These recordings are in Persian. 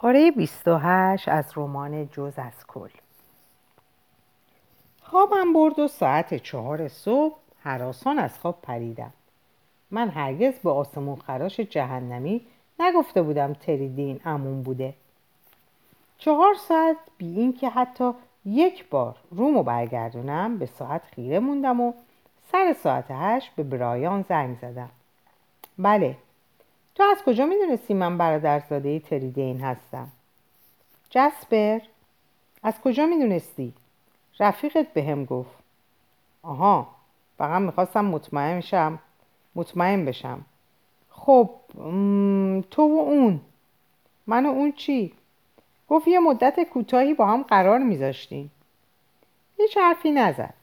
پاره 28 از رمان جز از کل. خوابم برد و ساعت چهار صبح حراسان از خواب پریدم. من هرگز به آسمون خراش جهنمی نگفته بودم تریدین امون بوده. چهار ساعت بی این که حتی یک بار رومو برگردونم به ساعت خیره موندم و سر ساعت هشت به برایان زنگ زدم. بله تو از کجا می‌دونستی من برادرزاده تریدین هستم؟ جسپر از کجا می‌دونستی؟ رفیقت به هم گفت. آها فقط می‌خواستم مطمئن شم مطمئن بشم. خب تو و اون. من و اون چی؟ گفت یه مدت کوتاهی با هم قرار میذاشتیم. هیچ حرفی نزد.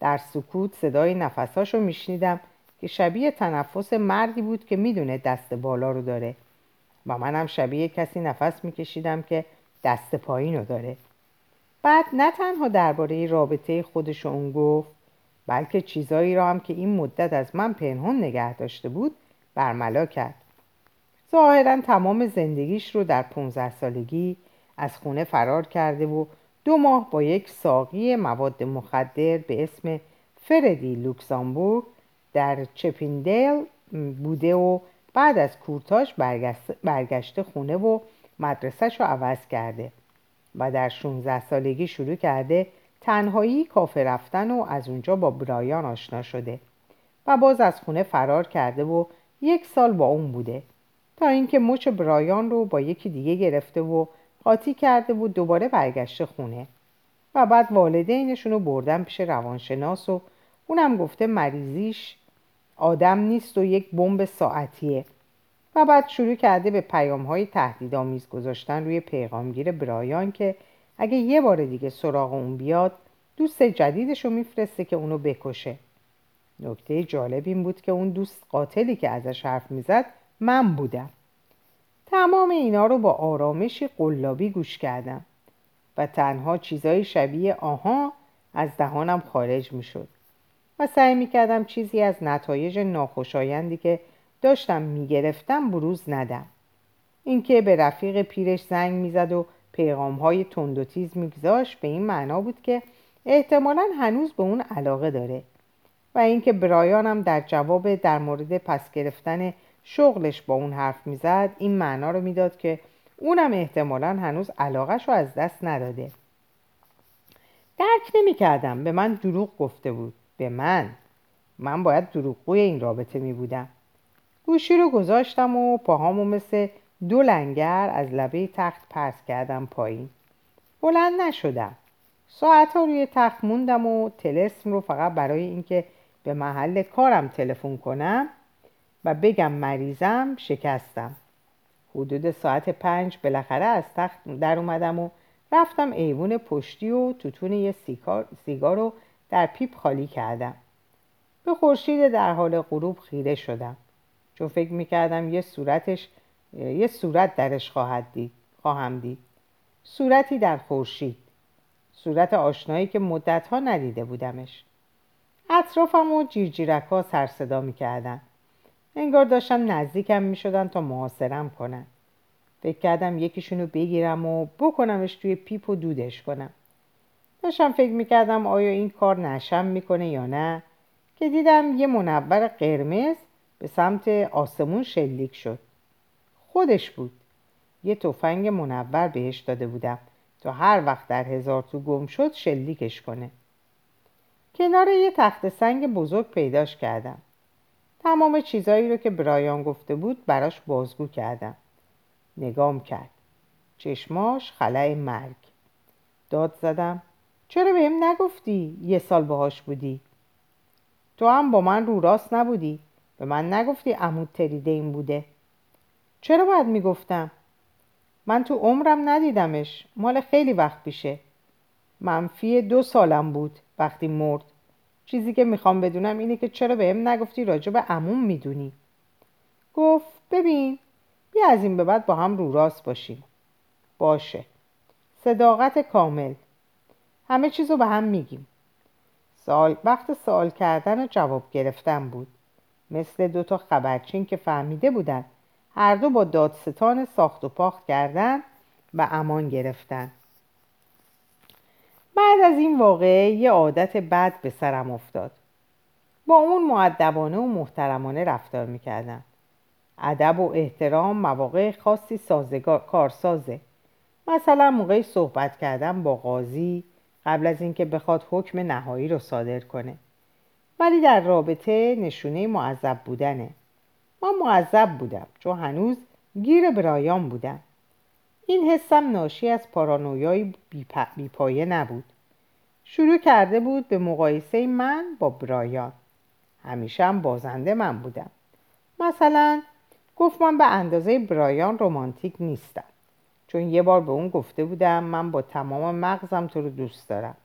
در سکوت صدای نفساشو میشنیدم. که شبیه تنفس مردی بود که می‌دونه دست بالا رو داره. و منم شبیه کسی نفس میکشیدم که دست پایین رو داره. بعد نه تنها درباره رابطه خودش اون گفت بلکه چیزایی را هم که این مدت از من پنهان نگه داشته بود برملا کرد. ظاهرا تمام زندگیش رو در 15 سالگی از خونه فرار کرده و دو ماه با یک ساقی مواد مخدر به اسم فردی لوکسامبورگ در چپیندیل بوده و بعد از کورتاژ برگشته خونه و مدرسهش رو عوض کرده و در 16 سالگی شروع کرده تنهایی کافه رفتن و از اونجا با برایان آشنا شده و باز از خونه فرار کرده و یک سال با اون بوده تا اینکه مچ برایان رو با یکی دیگه گرفته و قاطی کرده و دوباره برگشته خونه و بعد والدینشون رو بردن پیش روانشناس و اونم گفته مریضیش آدم نیست و یک بمب ساعتیه. و بعد شروع کرده به پیام های تهدیدآمیز گذاشتن روی پیغامگیر برایان که اگه یه بار دیگه سراغ اون بیاد دوست جدیدش رو میفرسته که اونو بکشه. نکته جالب این بود که اون دوست قاتلی که ازش حرف می‌زد من بودم. تمام اینا رو با آرامشی قلابی گوش کردم. و تنها چیزای شبیه آها از دهانم خارج می‌شد. و سعی می‌کردم چیزی از نتایج ناخوشایندی که داشتم می‌گرفتم بروز ندم. اینکه به رفیق پیرش زنگ می‌زد و پیغام های تند و تیز میگذاشت به این معنا بود که احتمالا هنوز به اون علاقه داره و اینکه برایانم در جواب در مورد پس گرفتن شغلش با اون حرف می‌زد این معنا رو می‌داد که اونم احتمالا هنوز علاقش رو از دست نداده. درک نمی‌کردم به من دروغ گفته بود. به من. من باید دروغگوی این رابطه می بودم. گوشی رو گذاشتم و پاهامو مثل دو لنگر از لبه تخت پرس کردم پایین. بلند نشدم. ساعت ها روی تخت موندم و تلسم رو فقط برای اینکه به محل کارم تلفن کنم و بگم مریضم شکستم. حدود ساعت پنج بالاخره از تخت در اومدم و رفتم ایوون پشتی و توتون یه سیگار رو در پیپ خالی کردم. به خورشید در حال غروب خیره شدم. چون فکر می‌کردم یه صورتش یه صورت درش خواهد دید خواهم دید. صورتی در خورشید. صورت آشنایی که مدتها ندیده بودمش. اطرافم و جیرجیرک ها سر صدا می‌کردن. انگار داشتن نزدیکم می‌شدن تا محاصرم کنن. فکر کردم یکیشونو بگیرم و بکنمش توی پیپ و دودش کنم. داشتم فکر می‌کردم آیا این کار نشم می‌کنه یا نه که دیدم یه منور قرمز به سمت آسمون شلیک شد. خودش بود. یه تفنگ منور بهش داده بودم تا هر وقت در هزار تو گم شد شلیکش کنه. کنار یه تخت سنگ بزرگ پیداش کردم. تمام چیزایی رو که برایان گفته بود براش بازگو کردم. نگام کرد. چشماش خلای مرگ. داد زدم. چرا بهم نگفتی یه سال باهاش بودی؟ تو هم با من رو راست نبودی. به من نگفتی عمود تریده این بوده. چرا باید می‌گفتم؟ من تو عمرم ندیدمش. مال خیلی وقت پیشه. منفی دو سالم بود وقتی مرد. چیزی که می‌خوام بدونم اینه که چرا بهم نگفتی راجع به عموم می‌دونی. گفت ببین بیا از این به بعد با هم رو راست باشیم. باشه. صداقت کامل. همه چیزو به هم میگیم. سال وقت سوال کردن و جواب گرفتن بود. مثل دوتا خبرچین که فهمیده بودن هر دو با دادستان ساخت و پاخت کردن و امان گرفتن. بعد از این واقعه یه عادت بد به سرم افتاد. با اون معدبانه و محترمانه رفتار می‌کردم. ادب و احترام مواقع خاصی سازگار کارسازه. مثلا موقع صحبت کردن با قاضی قبل از اینکه بخواد حکم نهایی رو صادر کنه. ولی در رابطه نشونه معذب بودنه. من معذب بودم چون هنوز گیر برایان بودم. این حسم ناشی از پارانویای بیپایه نبود. شروع کرده بود به مقایسه من با برایان. همیشه هم بازنده من بودم. مثلا گفت من به اندازه برایان رومانتیک نیستم. چون یه بار به اون گفته بودم من با تمام مغزم تو رو دوست دارم.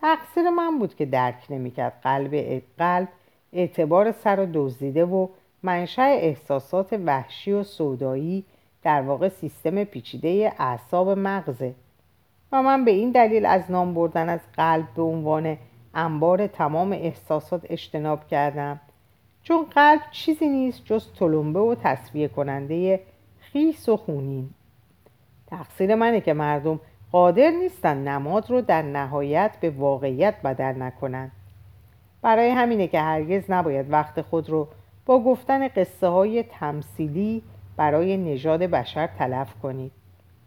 تقصیر من بود که درک نمی‌کرد. قلب قلب اعتبار سر رو دزدیده و منشأ احساسات وحشی و سودایی در واقع سیستم پیچیده اعصاب مغزه. و من به این دلیل از نام بردن از قلب به عنوان انبار تمام احساسات اجتناب کردم. چون قلب چیزی نیست جز تلمبه و تصفیه کننده خیس و خونین. تقصیر منه که مردم قادر نیستن نماد رو در نهایت به واقعیت بدل نکنن. برای همینه که هرگز نباید وقت خود رو با گفتن قصه های تمثیلی برای نژاد بشر تلف کنید.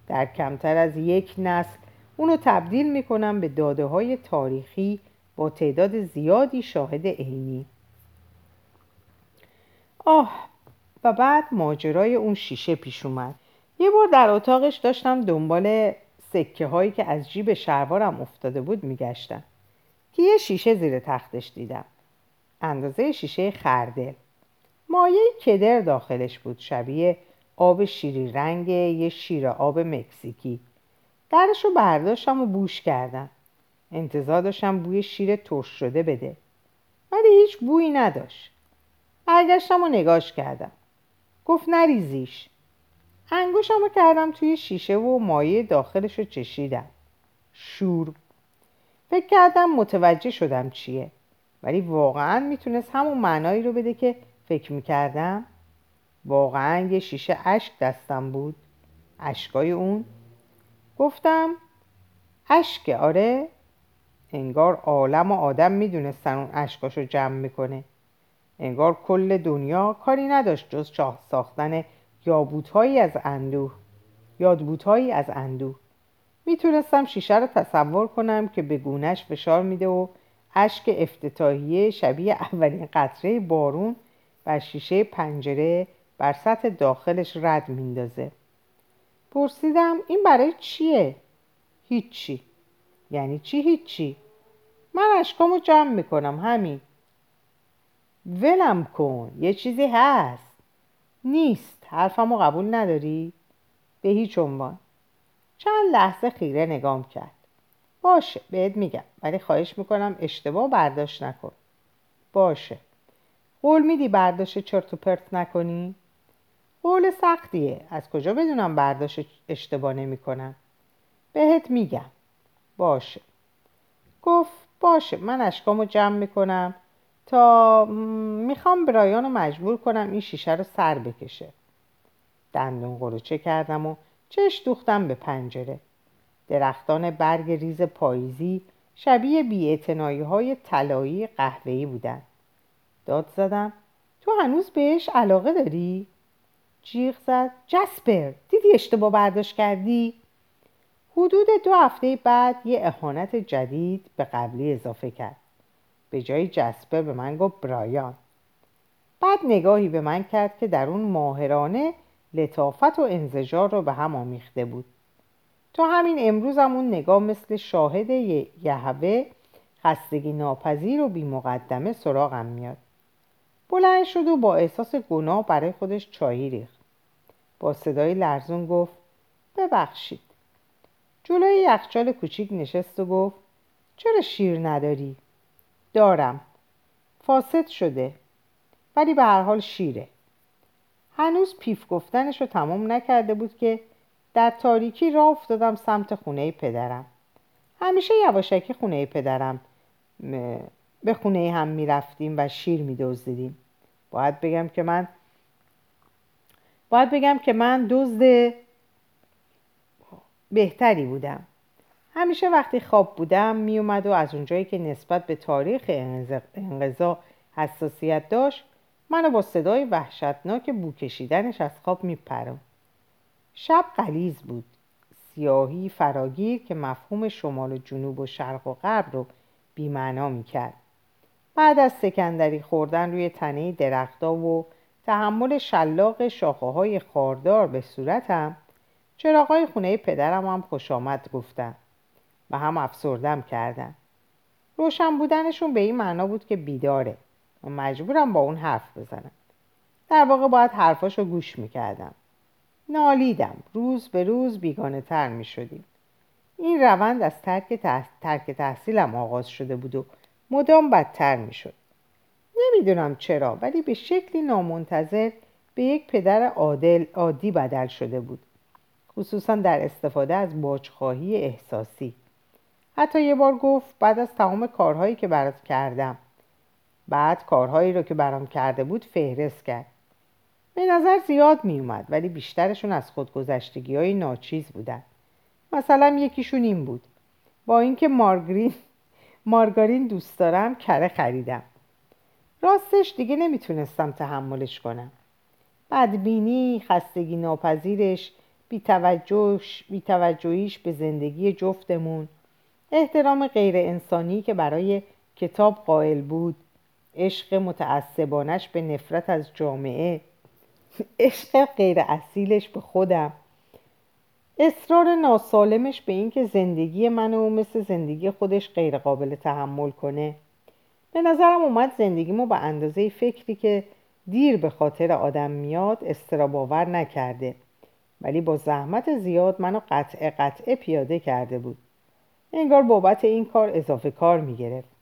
در کمتر از یک نسل اونو تبدیل می‌کنم به داده های تاریخی با تعداد زیادی شاهد عینی. آه و بعد ماجرای اون شیشه پیش اومد. یه بار در اتاقش داشتم دنبال سکه هایی که از جیب شلوارم افتاده بود میگشتم. که یه شیشه زیر تختش دیدم. اندازه شیشه خردل. مایه کدر داخلش بود. شبیه آب شیری رنگ یه شیر آب مکزیکی. درش رو برداشتم و بوش کردم. انتظار داشتم بوی شیر ترش شده بده. ولی هیچ بویی نداشت. برگشتم و نگاش کردم. گفت نریزیش. انگوشم رو کردم توی شیشه و مایه داخلش رو چشیدم. شور. فکر کردم متوجه شدم چیه. ولی واقعا می‌تونست همون معنایی رو بده که فکر می‌کردم؟ واقعا یه شیشه اشک دستم بود. اشکای اون. گفتم اشک آره. انگار عالم و آدم می‌دونستن اون اشکاشو جمع می‌کنه. انگار کل دنیا کاری نداشت جز چاه ساختن یابوتهایی از اندوه یادبوتهایی از اندوه. می‌تونستم شیشه رو تصور کنم که به گونش فشار میده و اشک افتتاحیه شبیه اولین قطره بارون بر شیشه پنجره بر سطح داخلش رد میندازه. پرسیدم این برای چیه؟ هیچی. یعنی چی هیچی؟ من اشکامو جمع می‌کنم همین. ولم کن یه چیزی هست. نیست. حرفمو قبول نداری؟ به هیچ عنوان. چند لحظه خیره نگام کرد. باشه بهت میگم ولی خواهش می‌کنم اشتباه برداشت نکن. باشه. قول میدی برداشت چرت و پرت نکنی؟ قول سختیه. از کجا بدونم برداشت اشتباه نمی‌کنم؟ بهت میگم. باشه. گفت باشه من اشکامو جمع می‌کنم تا می‌خوام برایان رو مجبور کنم این شیشه رو سر بکشه. دندون قروچه کردم و چش دوختم به پنجره درختان برگ ریز پاییزی شبیه بیعتنایی های طلایی قهوه‌ای بودن داد زدم تو هنوز بهش علاقه داری؟ جیغ زد جسپر دیدی اشتباه برداشت کردی؟ حدود دو هفته بعد یه اهانت جدید به قبلی اضافه کرد به جای جسپر به من گفت برایان بعد نگاهی به من کرد که در اون ماهرانه لطافت و انزجار رو به هم آمیخته بود. تا همین امروز هم اون نگاه مثل شاهد یهوه خستگی ناپذیر و بی مقدمه سراغم میاد. بلند شد و با احساس گناه برای خودش چایی ریخت. با صدای لرزون گفت ببخشید. جلوی یخچال کوچیک نشست و گفت چرا شیر نداری؟ دارم. فاسد شده. ولی به هر حال شیره. هنوز پیف گفتنش رو تمام نکرده بود که در تاریکی راه افتادم سمت خونه پدرم. همیشه یواشکی خونه پدرم به خونه هم می‌رفتیم و شیر میدزدیدیم. باید بگم که من باید بگم که من دزد بهتری بودم. همیشه وقتی خواب بودم میومد و از اونجایی که نسبت به تاریخ انقضا حساسیت داشت منو با صدای وحشتناک بو کشیدنش از خواب میپرم. شب قلیز بود. سیاهی فراگیر که مفهوم شمال و جنوب و شرق و غرب رو بیمعنا می‌کرد. بعد از سکندری خوردن روی تنه درختا و تحمل شلاق شاخه های خاردار به صورتم چراغای خونه پدرم هم خوش آمد گفتن و هم افسردم کردن. روشن بودنشون به این معنا بود که بیداره. و مجبورم با اون حرف بزنم در واقع باید حرفاشو گوش می‌کردم نالیدم روز به روز بیگانه تر می شدیم. این روند از ترک, ترک تحصیلم آغاز شده بود و مدام بدتر می شد. نمی‌دونم چرا ولی به شکلی نامنتظر به یک پدر عادل عادی بدل شده بود. خصوصا در استفاده از باجخواهی احساسی. حتی یه بار گفت بعد از تمام کارهایی که برات کردم بعد کارهایی رو که برام کرده بود فهرست کرد. به نظر زیاد می اومد ولی بیشترشون از خودگذشتگی های ناچیز بودن. مثلا یکیشون این بود. با اینکه مارگرین مارگارین دوست دارم کره خریدم. راستش دیگه نمی‌تونستم تحملش کنم. بدبینی خستگی ناپذیرش بیتوجهیش به زندگی جفتمون. احترام غیر انسانی که برای کتاب قائل بود. عشق متعصبانش به نفرت از جامعه. عشق غیر اصیلش به خودم. اصرار ناسالمش به اینکه زندگی منو مثل زندگی خودش غیر قابل تحمل کنه. به نظرم اومد زندگیمو به اندازه فکری که دیر به خاطر آدم میاد استراباور نکرده. ولی با زحمت زیاد منو قطع قطعه پیاده کرده بود. انگار بابت این کار اضافه کار می‌گرفت.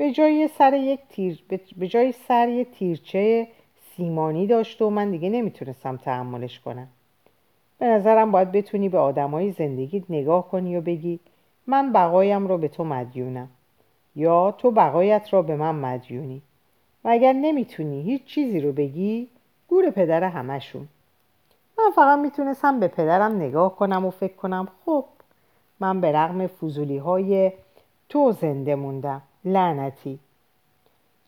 به جای سر یک تیر به جای سر یک تیرچه سیمانی داشت و من دیگه نمی‌تونستم تحملش کنم. به نظرم باید بتونی به آدمای زندگیت نگاه کنی و بگی من بقایم رو به تو مدیونم یا تو بقایت را به من مدیونی. و اگر نمی‌تونی هیچ چیزی رو بگی گور پدر همشون من فقط می‌تونستم به پدرم نگاه کنم و فکر کنم خب من به رغم فضولی های تو زنده موندم. لعنتی.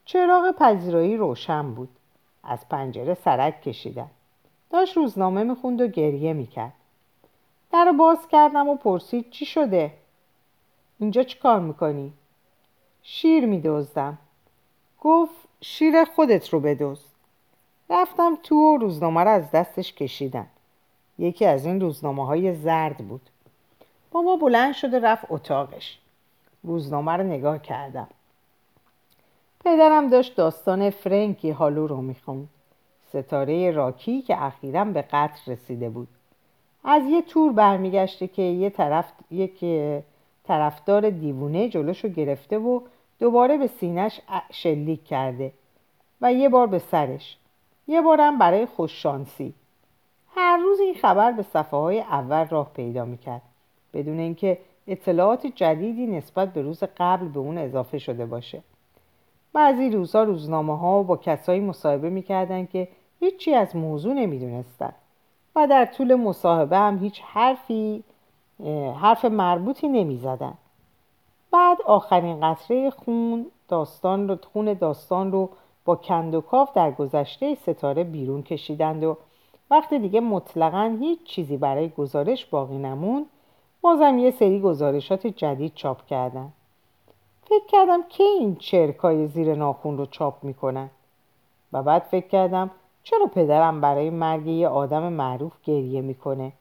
چراغ پذیرایی روشن بود. از پنجره سرک کشیدم داشت روزنامه می‌خوند و گریه می‌کرد. در رو باز کردم و پرسید چی شده؟ اینجا چی کار می‌کنی؟ شیر میدوزدم گفت شیر خودت رو بدوز رفتم تو و روزنامه رو از دستش کشیدم یکی از این روزنامه های زرد بود. بابا بلند شده رفت اتاقش. روزنامه رو نگاه کردم. پدرم داشت داستان فرنکی هالو رو می‌خوند. ستاره راکی که اخیرا به قتل رسیده بود. از یه تور برمیگشته که یه طرف یک طرفدار دیوونه جلوشو گرفته و دوباره به سینش شلیک کرده و یه بار به سرش. یه بارم برای خوششانسی. هر روز این خبر به صفحه های اول راه پیدا می‌کرد. بدون اینکه اطلاعات جدیدی نسبت به روز قبل به اون اضافه شده باشه. بعضی روزها روزنامه ها با کسایی مصاحبه می‌کردن که هیچی از موضوع نمی‌دونستن و در طول مصاحبه هم هیچ حرفی حرف مربوطی نمی‌زدن. بعد آخرین قطره خون داستان رو خون داستان رو با کندوکاف در گذشته ستاره بیرون کشیدند و وقتی دیگه مطلقا هیچ چیزی برای گزارش باقی نموند. بازم یه سری گزارشات جدید چاپ کردن. فکر کردم که این چرکای زیر ناخون رو چاپ می‌کنن؟ و بعد فکر کردم چرا پدرم برای مرگ یه آدم معروف گریه می‌کنه؟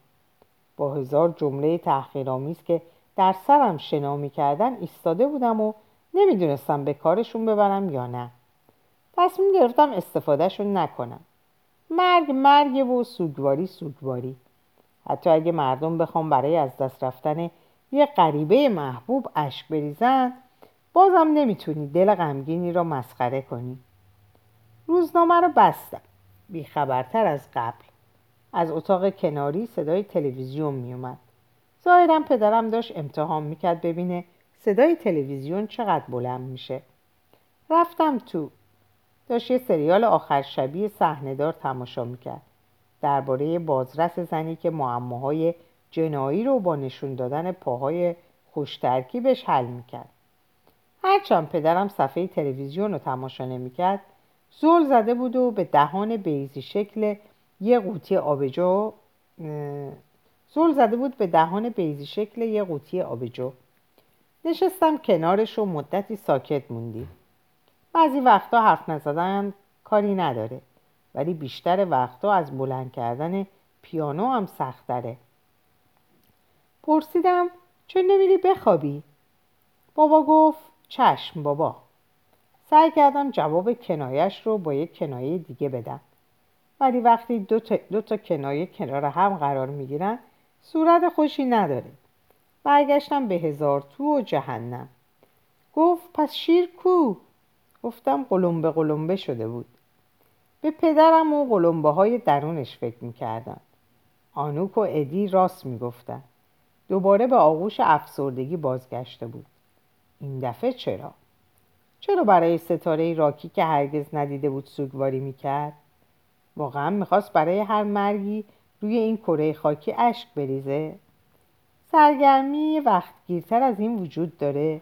با هزار جمله تحقیرآمیز که در سرم شنا می‌کردن ایستاده بودم و نمی‌دونستم به کارشون ببرم یا نه. تصمیم گرفتم استفادهشون نکنم. مرگ مرگ و سوگواری سوگواری. حتی اگه مردم بخوام برای از دست رفتن یه غریبه محبوب اشک بریزن بازم نمی‌تونی دل غمگینی را مسخره کنی. روزنامه رو بستم بیخبرتر از قبل. از اتاق کناری صدای تلویزیون میومد. ظاهرا پدرم داشت امتحان می‌کرد ببینه صدای تلویزیون چقدر بلند میشه. رفتم تو. داشت یه سریال آخر شبیه صحنهدار تماشا می‌کرد. درباره بازرس زنی که معماهای جنایی رو با نشون دادن پاهای خوشترکیبش حل می‌کرد. هرچند پدرم صفحه تلویزیون رو تماشا نمی‌کرد زل زده بود و به دهان بیزی شکل یه قوطی آبجو زل زده بود به دهان بیزی شکل یه قوطی آبجو. نشستم کنارش و مدتی ساکت موندیم. بعضی وقتا حرف نزدن کاری نداره. ولی بیشتر وقتا از بلند کردن پیانو هم سخت داره پرسیدم چون نمیری بخوابی؟ بابا گفت چشم بابا. سعی کردم جواب کنایش رو با یک کنایه دیگه بدم. ولی وقتی دو تا, دو تا کنایه کنار هم قرار می‌گیرن صورت خوشی نداره. برگشتم به هزار تو و جهنم. گفت پس شیر کو؟ گفتم قلمبه قلمبه شده بود. به پدرم و قلمبه های درونش فکر می‌کردم آنوک و ادی راست می‌گفتن دوباره به آغوش افسردگی بازگشته بود این دفعه چرا؟ چرا برای ستاره راکی که هرگز ندیده بود سوگواری می‌کرد؟ واقعا می‌خواست برای هر مرگی روی این کره خاکی اشک بریزه؟ سرگرمی وقتگیرتر از این وجود داره؟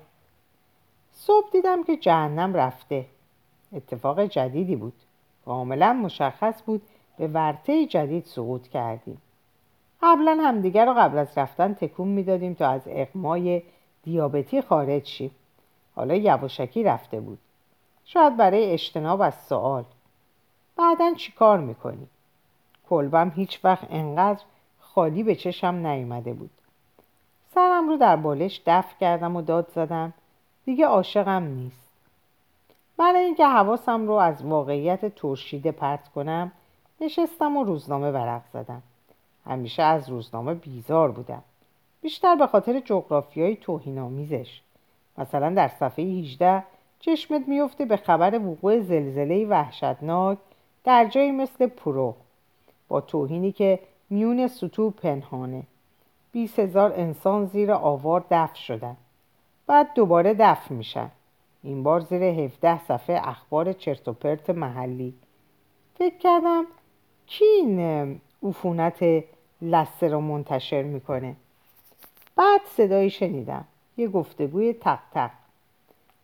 صبح دیدم که جهنم رفته اتفاق جدیدی بود کاملا مشخص بود به ورته جدید سقوط کردیم. قبلا همدیگر رو قبل از رفتن تکون می‌دادیم تا از اقمای دیابتی خارج شیم. حالا یواشکی رفته بود. شاید برای اجتناب از سوال. بعدا چی کار می‌کنی؟ کلبم هیچ وقت انقدر خالی به چشم نیومده بود. سرم رو در بالش دفع کردم و داد زدم. دیگه عاشقم نیست. برای اینکه حواسم رو از واقعیت ترشیده پرت کنم نشستم و روزنامه ورق زدم. همیشه از روزنامه بیزار بودم. بیشتر به خاطر جغرافیای توهینآمیزش. مثلا در صفحه 18 چشمت میفته به خبر وقوع زلزله وحشتناک در جایی مثل پرو. با توهینی که میون سطوح پنهانه. 20 هزار انسان زیر آوار دفن شدن. بعد دوباره دفن میشن. این بار زیر 17 صفحه اخبار چرت محلی. فکر کردم کی این عفونت لسه رو منتشر می‌کنه؟ بعد صدایی شنیدم. یه گفتگوی تق تق.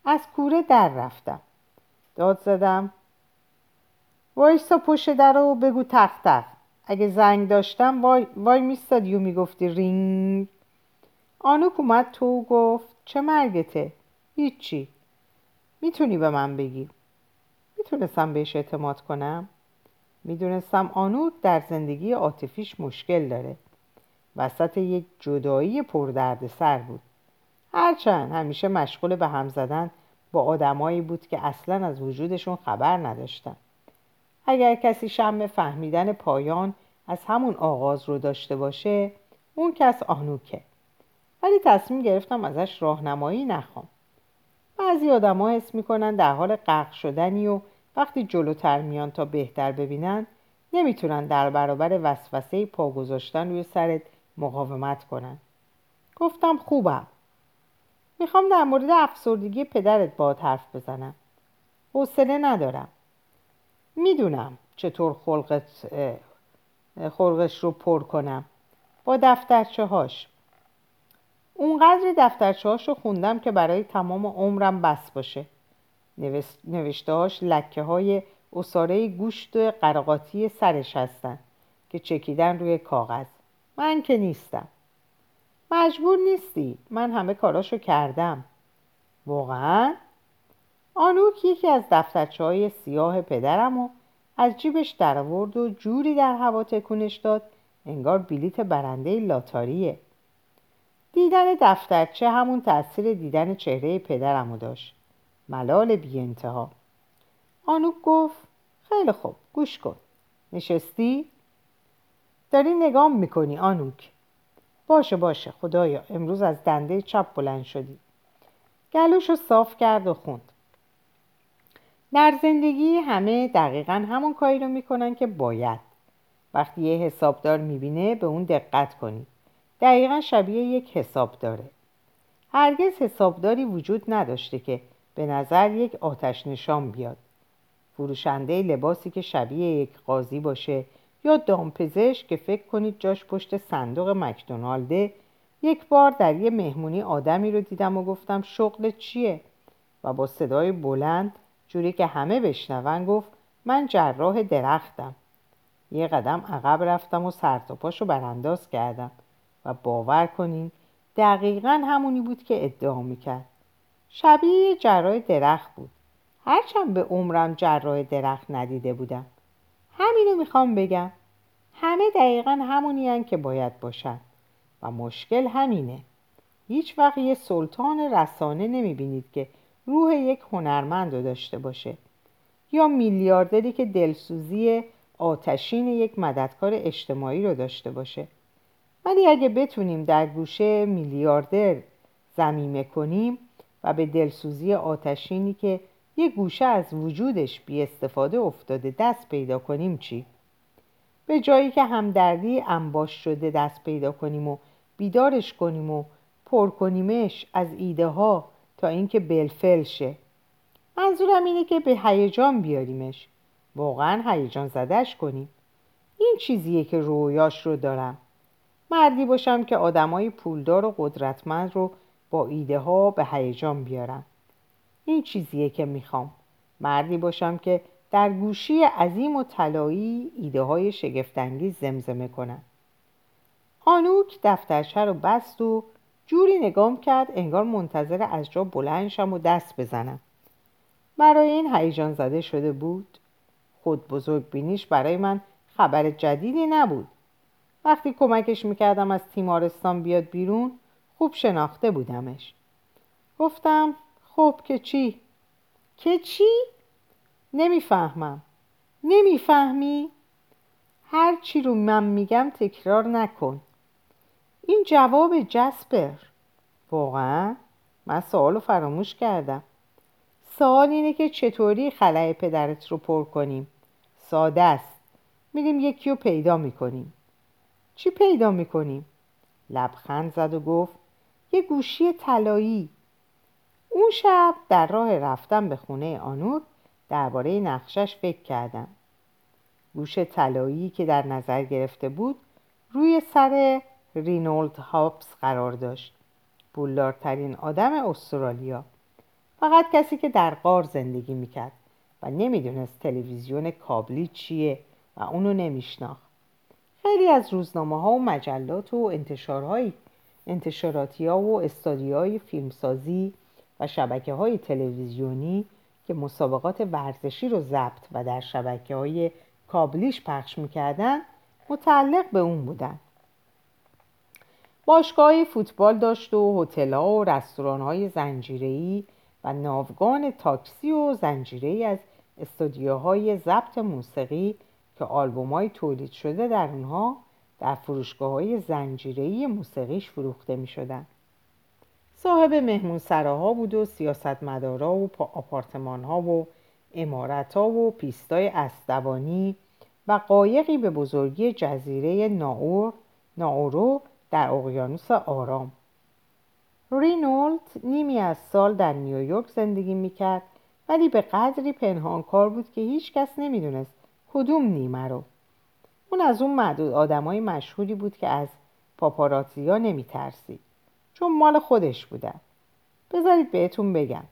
از کوره در رفتم. داد زدم. وایستا پشت در رو بگو تق تق. اگه زنگ داشتم وای, وای میستادی و می‌گفتی رینگ. آنوک اومد تو گفت چه مرگته؟ هیچی. می‌تونی به من بگی؟ می‌تونستم بهش اعتماد کنم؟ می‌دونستم آنوک در زندگی عاطفیش مشکل داره. وسط یک جدایی پردرد سر بود. هرچند همیشه مشغول به هم زدن با آدمایی بود که اصلا از وجودشون خبر نداشتن. اگر کسی شم فهمیدن پایان از همون آغاز رو داشته باشه اون کس آنوکه. ولی تصمیم گرفتم ازش راهنمایی نخوام. بعضی آدما حس می‌کنن در حال غرق شدنی و وقتی جلوتر میان تا بهتر ببینن نمی‌تونن در برابر وسوسه پا گذاشتن روی سرت مقاومت کنن. گفتم خوبم. می‌خوام در مورد افسردگی پدرت با حرف بزنم. حوصله ندارم. می‌دونم چطور خلقت خلقش رو پر کنم. با دفترچه هاش اونقدر دفترچه هاش رو خوندم که برای تمام عمرم بس باشه. نوشته هاش لکه های اصاره گوشت قرقاتی سرش هستن که چکیدن روی کاغذ. من که نیستم. مجبور نیستی. من همه کاراشو کردم. واقعا؟ آنوک یکی از دفترچه های سیاه پدرم و از جیبش در آورد و جوری در هوا تکونش داد انگار بلیت برنده لاتاریه. دیدن دفترچه همون تاثیر دیدن چهره پدرمو داشت. ملال بی انتها. آنوک گفت خیلی خوب گوش کن. نشستی؟ داری نگام می‌کنی آنوک. باشه باشه خدایا امروز از دنده چپ بلند شدی. گلوش رو صاف کرد و خوند. در زندگی همه دقیقا همون کاری رو می‌کنن که باید. وقتی یه حسابدار می‌بینه به اون دقت کنید دقیقا شبیه یک حساب داره هرگز حسابداری وجود نداشته که به نظر یک آتش نشان بیاد. فروشنده لباسی که شبیه یک قاضی باشه یا دامپزشک که فکر کنید جاش پشت صندوق مکدونالده یک بار در یه مهمونی آدمی رو دیدم و گفتم شغل چیه؟ و با صدای بلند جوری که همه بشنون گفت من جراح درختم. یه قدم عقب رفتم و سر تا پاشو برانداز کردم. و باور کنین دقیقا همونی بود که ادعا می‌کرد. شبیه جراح درخت بود. هرچند به عمرم جراح درخت ندیده بودم. همینو می‌خوام بگم. همه دقیقا همونی که باید باشن. و مشکل همینه. هیچ وقت یه سلطان رسانه نمی‌بینید که روح یک هنرمند رو داشته باشه. یا میلیاردری که دلسوزی آتشین یک مددکار اجتماعی رو داشته باشه. ولی اگه بتونیم در گوشه میلیاردر زمیمه کنیم و به دلسوزی آتشینی که یه گوشه از وجودش بی استفاده افتاده دست پیدا کنیم چی؟ به جایی که همدردی انباش شده دست پیدا کنیم و بیدارش کنیم و پر کنیمش از ایده ها تا اینکه بلفل شه. منظورم اینه که به هیجان بیاریمش. واقعا هیجان زدش کنیم. این چیزیه که رویاش رو دارم. مردی باشم که آدمای پولدار و قدرتمند رو با ایده ها به هیجان بیارم. این چیزیه که می‌خوام. مردی باشم که در گوشی عظیم و طلایی ایده های شگفتانگیز زمزمه کنم. آنوک دفترچه رو بست و جوری نگام کرد انگار منتظر از جا بلندشم و دست بزنم. برای این هیجان زده شده بود. خود بزرگ بینیش برای من خبر جدیدی نبود. وقتی کمکش می‌کردم از تیمارستان بیاد بیرون خوب شناخته بودمش گفتم خب که چی؟ که چی؟ نمی‌فهمم نمی‌فهمی؟ هر چی رو من میگم تکرار نکن این جواب جسپر واقعا؟ من سوال فراموش کردم سوال اینه که چطوری خلای پدرت رو پر کنیم ساده است میریم یکی رو پیدا می‌کنیم چی پیدا می‌کنیم؟ لبخند زد و گفت یه گوشی طلایی. اون شب در راه رفتن به خونه آنور درباره نقشش فکر کردم. گوش طلایی که در نظر گرفته بود روی سر رینولد هاپس قرار داشت. پولدارترین آدم استرالیا. فقط کسی که در قار زندگی می‌کرد و نمی‌دونست تلویزیون کابلی چیه و اونو نمیشناخت. خیلی از روزنامه ها و مجلات و انتشارهای انتشاراتی ها و استادیوهای فیلمسازی و شبکه های تلویزیونی که مسابقات ورزشی رو ضبط و در شبکه های کابلیش پخش می‌کردن متعلق به اون بودن. باشگاه فوتبال داشت و هتل‌ها و رستوران‌های زنجیره‌ای و ناوگان تاکسی و زنجیره‌ای از استودیوهای ضبط موسیقی که آلبومای تولید شده در اونها در فروشگاه های زنجیره‌ای موسیقیش فروخته می شدن. صاحب مهمون سراها بود و سیاستمدارا و آپارتمان ها و امارت ها و پیستای اسدوانی و قایقی به بزرگی جزیره ناور ناورو در اقیانوس آرام رینولد نیمی از سال در نیویورک زندگی می‌کرد ولی به قدری پنهانکار بود که هیچ کس نمی‌دونست کدوم نیمه رو؟ اون از اون معدود آدمای مشهوری بود که از پاپاراتزیا نمیترسید. چون مال خودش بودن. بذارید بهتون بگم.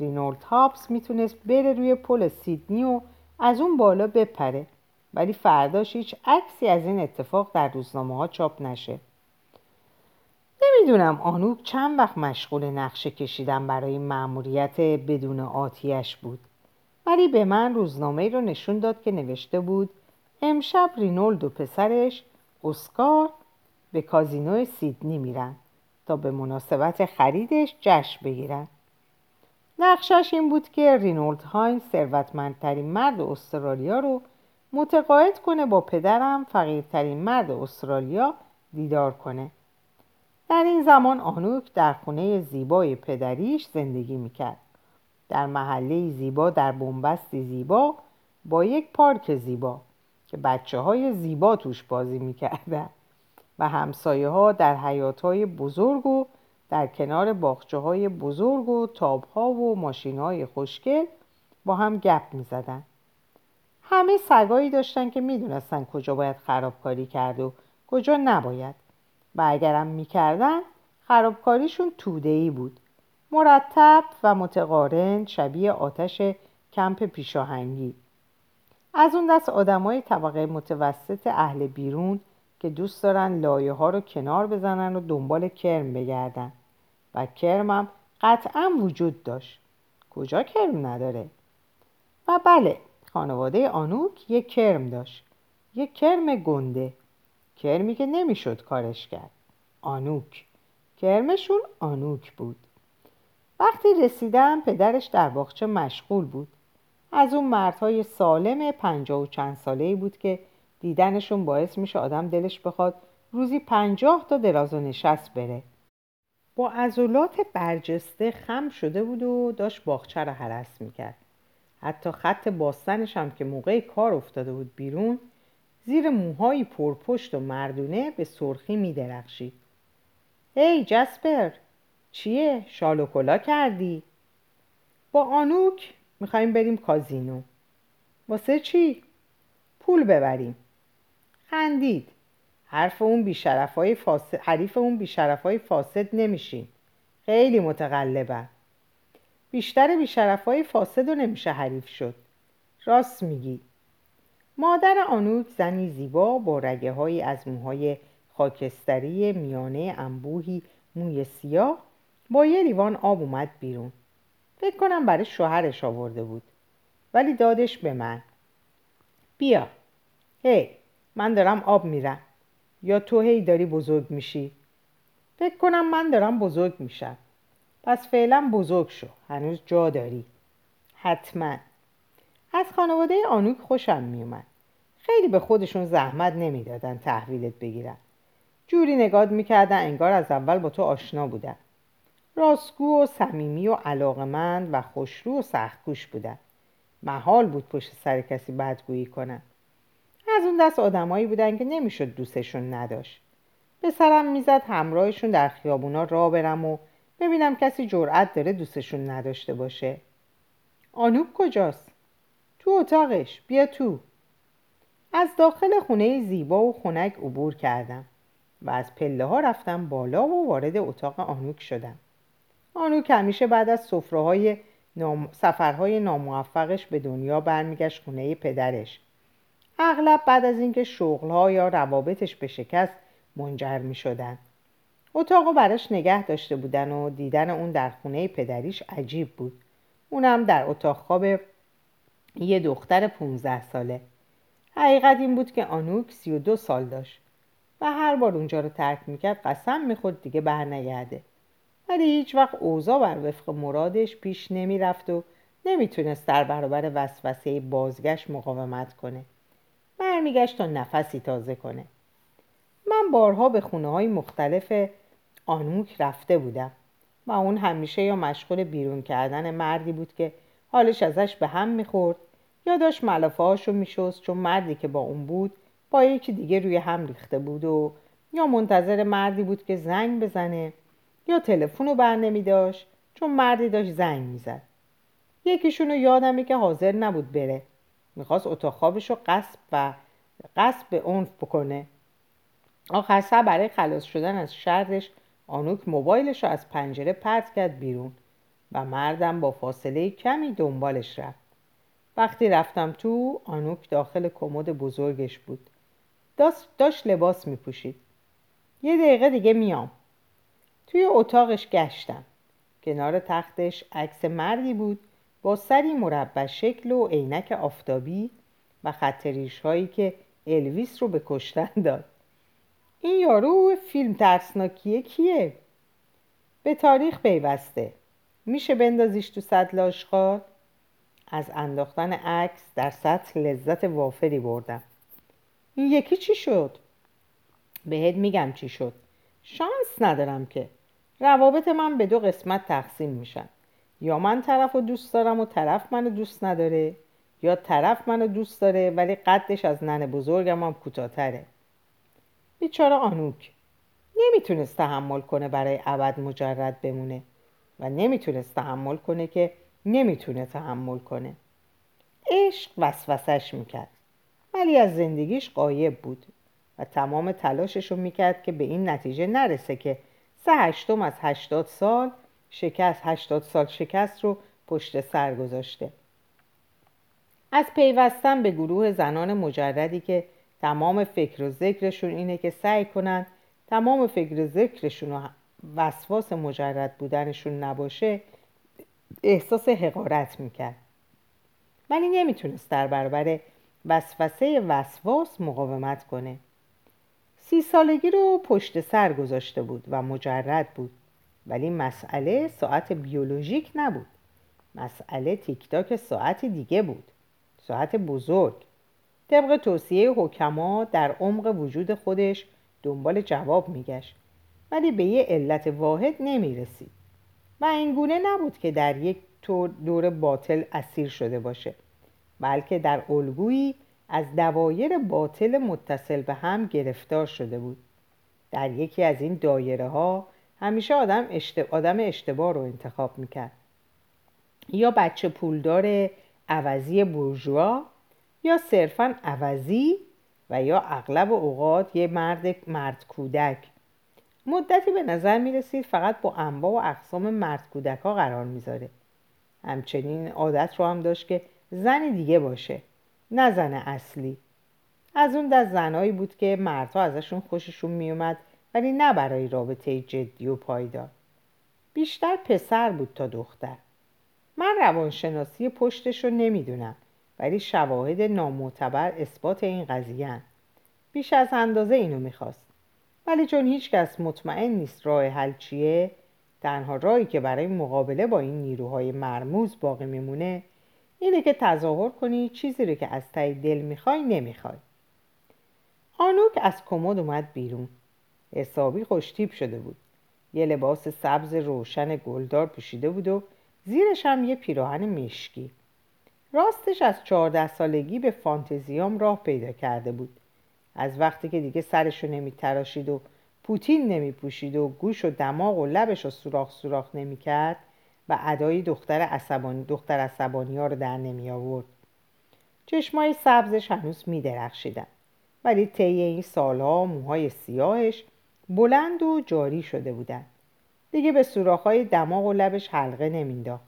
رینولد هابس می‌تونست بره روی پل سیدنی و از اون بالا بپره. ولی فرداش هیچ عکسی از این اتفاق در روزنامه ها چاپ نشه. نمی‌دونم آنوک چند وقت مشغول نقشه کشیدن برای مأموریت بدون آتیش بود. ولی به من روزنامه رو نشون داد که نوشته بود امشب رینولد و پسرش اسکار به کازینو سیدنی میرن تا به مناسبت خریدش جشن بگیرن. نقشش این بود که رینولد هاین ثروتمندترین مرد استرالیا رو متقاعد کنه با پدرم فقیرترین مرد استرالیا دیدار کنه. در این زمان آنوک در خونه زیبای پدریش زندگی می‌کرد. در محله زیبا در بنبستی زیبا با یک پارک زیبا که بچه های زیبا توش بازی می‌کردن و همسایه ها در حیات های بزرگ و در کنار باخچه های بزرگ و تاب ها و ماشین های خوشگل با هم گپ می زدن. همه سگایی داشتن که می‌دونستن کجا باید خرابکاری کرد و کجا نباید و اگرم می‌کردن خرابکاریشون تودهی بود مرتب و متقارن شبیه آتش کمپ پیشاهنگی. از اون دست آدمای طبقه متوسط اهل بیرون که دوست دارن لایه ها رو کنار بزنن و دنبال کرم بگردن. و کرمم قطعا وجود داشت. کجا کرم نداره؟ و بله خانواده آنوک یک کرم داشت. یک کرم گنده. کرمی که نمی‌شد کارش کرد. آنوک. کرمشون آنوک بود. وقتی رسیدم پدرش در باغچه مشغول بود. از اون مردهای سالم پنجاه و چند ساله بود که دیدنشون باعث میشه آدم دلش بخواد روزی پنجاه تا دراز و نشست بره. با عضلات برجسته خم شده بود و داشت باغچه رو حرس می‌کرد. حتی خط باستنش هم که موقع کار افتاده بود بیرون زیر موهای پرپشت و مردونه به سرخی میدرخشید. هی جسپر! چیه؟ شال و کلا کردی؟ با آنوک می‌خوایم بریم کازینو. واسه چی؟ پول ببریم. خندید. حرف اون بیشرف فاسد حریف اون بیشرف های فاسد نمیشین خیلی متقلبن بیشتر بیشرف های فاسد رو نمیشه حریف شد. راست میگی. مادر آنوک زنی زیبا با رگه از موهای خاکستری میانه انبوهی موی سیاه با یه لیوان آب اومد بیرون. فکر کنم برای شوهرش آورده بود. ولی دادش به من. بیا. هی من دارم آب میرم. یا تو هی داری بزرگ میشی؟ فکر کنم من دارم بزرگ میشم. پس فعلا بزرگ شو. هنوز جا داری. حتما. از خانواده آنوک خوشم میومد. خیلی به خودشون زحمت نمی‌دادن تحویلت بگیرن. جوری نگاد می‌کردن انگار از اول با تو آشنا بودن. راستگو و صمیمی و علاقمند و خوشرو و سختگوش بودن. محال بود پشت سر کسی بدگویی کنن. از اون دست آدمایی بودن که نمی‌شد دوستشون نداشت. به سرم می‌زد همراهشون در خیابونا را برم و ببینم کسی جرأت داره دوستشون نداشته باشه. آنوب کجاست؟ تو اتاقش بیا تو. از داخل خونه زیبا و خنک عبور کردم و از پله ها رفتم بالا و وارد اتاق آنوک شدم. آنوک همیشه بعد از های نام... سفرهای ناموفقش به دنیا برمیگشت خونه پدرش. اغلب بعد از اینکه شغلها یا روابطش به شکست منجر می شدن. اتاقو براش نگه داشته بودن و دیدن اون در خونه پدریش عجیب بود. اونم در اتاق خواب یه دختر 15 ساله. حقیقت این بود که آنوک 32 سال داشت و هر بار اونجا رو ترک می‌کرد قسم می‌خورد دیگه برنگرده. ولی هیچ وقت اوضاع بر وفق مرادش پیش نمی‌رفت و نمی‌تونست در برابر وسوسه بازگشت مقاومت کنه. برمیگشت تا نفسی تازه کنه. من بارها به خونه های مختلف آنوک رفته بودم و اون همیشه یا مشغول بیرون کردن مردی بود که حالش ازش به هم می‌خورد یا داشت ملافه هاشو میشست چون مردی که با اون بود با یکی دیگه روی هم ریخته بود و یا منتظر مردی بود که زنگ بزنه یا تلفن رو بر نمی داشت چون مردی داشت زنگ می‌زد. یکیشون رو یادمه که حاضر نبود بره. می‌خواست اتاق خوابش رو قصب و قصب به عنف بکنه. آخر برای خلاص شدن از شرش آنوک موبایلش رو از پنجره پرت کرد بیرون و مردم با فاصله کمی دنبالش رفت. وقتی رفتم تو آنوک داخل کمد بزرگش بود. داشت لباس میپوشید. یه دقیقه دیگه میام. توی اتاقش گشتم کنار تختش عکس مردی بود با سری مربع شکل و عینک آفتابی و خطریش هایی که الویس رو به کشتن داد این یارو فیلم ترسناکیه کیه؟ به تاریخ پیوسته میشه بندازیش تو سطل آشغال؟ از انداختن عکس در سطح لذت وافری بردم این یکی چی شد؟ بهت میگم چی شد شانس ندارم که روابط من به دو قسمت تقسیم میشن. یا من طرف رو دوست دارم و طرف منو دوست نداره یا طرف منو دوست داره ولی قدش از نن بزرگم هم کوتاهتره. بیچاره آنوک. نمی‌تونست تحمل کنه برای ابد مجرد بمونه و نمی‌تونست تحمل کنه که نمی‌تونه تحمل کنه. عشق وسوسش می‌کرد. ولی از زندگیش قایب بود و تمام تلاشش رو می‌کرد که به این نتیجه نرسه که سه هشتم از هشتاد سال شکست هشتاد سال شکست رو پشت سر گذاشته. از پیوستن به گروه زنان مجردی که تمام فکر و ذکرشون اینه که سعی کنن تمام فکر و ذکرشون و وسواس مجرد بودنشون نباشه احساس حقارت می‌کرد. ولی نمی‌تونست در برابر وسوسه وسواس مقاومت کنه. سی سالگی رو پشت سر گذاشته بود و مجرد بود. ولی مسئله ساعت بیولوژیک نبود. مسئله تیک تاک ساعت دیگه بود. ساعت بزرگ. طبق توصیه حکما در عمق وجود خودش دنبال جواب میگشت. ولی به یه علت واحد نمی‌رسید. و اینگونه نبود که در یک دور باطل اسیر شده باشه. بلکه در الگویی از دوایر باطل متصل به هم گرفتار شده بود. در یکی از این دایره ها همیشه آدم, آدم اشتباه رو انتخاب می‌کرد. یا بچه پولدار عوضی بورژوا یا صرفا عوضی و یا اغلب اوقات یه مرد مرد کودک. مدتی به نظر می رسید فقط با انواع و اقسام مرد کودک ها قرار می‌ذاره. همچنین عادت رو هم داشت که زن دیگه باشه. نه زن اصلی. از اون دست زنهایی بود که مردها ازشون خوششون میومد ولی نه برای رابطه جدی و پایدار. بیشتر پسر بود تا دختر. من روانشناسی پشتش رو نمی‌دونم ولی شواهد نامعتبر اثبات این قضیه بیش از اندازه اینو می‌خواست. ولی چون هیچکس مطمئن نیست راه حل چیه تنها راهی که برای مقابله با این نیروهای مرموز باقی میمونه اینه که تظاهر کنی چیزی رو که از تای دل می‌خوای نمی‌خوای. آنوک از کمد اومد بیرون. حسابی خوشتیب شده بود. یه لباس سبز روشن گلدار پوشیده بود و زیرش هم یه پیراهن مشکی. راستش از چهارده سالگی به فانتزیام راه پیدا کرده بود. از وقتی که دیگه سرشو نمی تراشید و پوتین نمی پوشید و گوش و دماغ و لبش رو سوراخ سوراخ نمی کرد و ادای دختر عصبانی دختر عصبانی ها رو در نمی آورد. چشمای سبزش هنوز می درخشیدن. ولی طی این سالها موهای سیاهش بلند و جاری شده بودن. دیگه به سوراخ‌های دماغ و لبش حلقه نمینداخت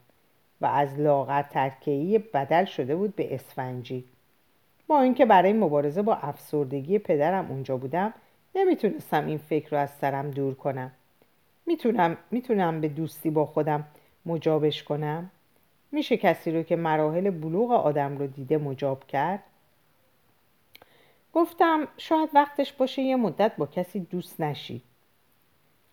و از لاغر ترکیهی بدل شده بود به اسفنجی. با اینکه برای مبارزه با افسردگی پدرم اونجا بودم نمی‌تونستم این فکر رو از سرم دور کنم. می‌تونم می‌تونم به دوستی با خودم مجابش کنم؟ میشه کسی رو که مراحل بلوغ آدم رو دیده مجاب کرد؟ گفتم شاید وقتش باشه یه مدت با کسی دوست نشی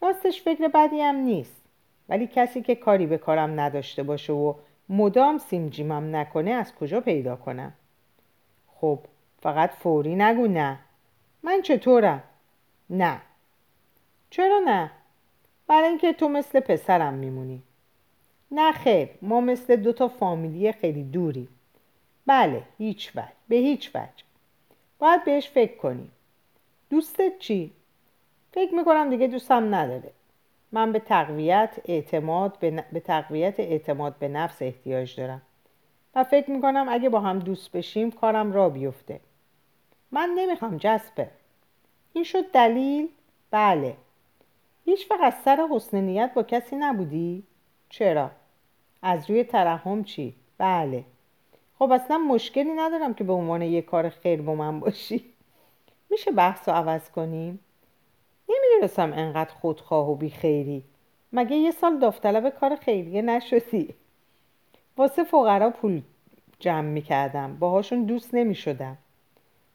راستش فکر بدی هم نیست. ولی کسی که کاری به کارم نداشته باشه و مدام سیمجیمم نکنه از کجا پیدا کنم؟ خب فقط فوری نگو نه. من چطورم؟ نه. چرا نه؟ برای اینکه تو مثل پسرم میمونی. نه خیر. ما مثل دو تا فامیلی خیلی دوری. بله هیچ وجه. به هیچ وجه. باید بهش فکر کنی دوستت چی؟ فکر می‌کنم دیگه دوستم نداره. من به تقویت اعتماد به, به تقویت اعتماد به نفس احتیاج دارم. و فکر می‌کنم اگه با هم دوست بشیم کارم را بیفته. من نمی‌خوام جسپه این شد دلیل؟ بله. هیچ وقت از سر حسن نیت با کسی نبودی؟ چرا؟ از روی ترحم چی؟ بله. خب اصلا مشکلی ندارم که به عنوان یه کار خیر با من باشی. میشه بحث رو عوض کنیم؟ نمی‌دونستم انقدر خودخواه و بیخیری. مگه یه سال داوطلب کار خیریه نشدی؟ واسه فقرا پول جمع می‌کردم. باهاشون دوست نمی‌شدم.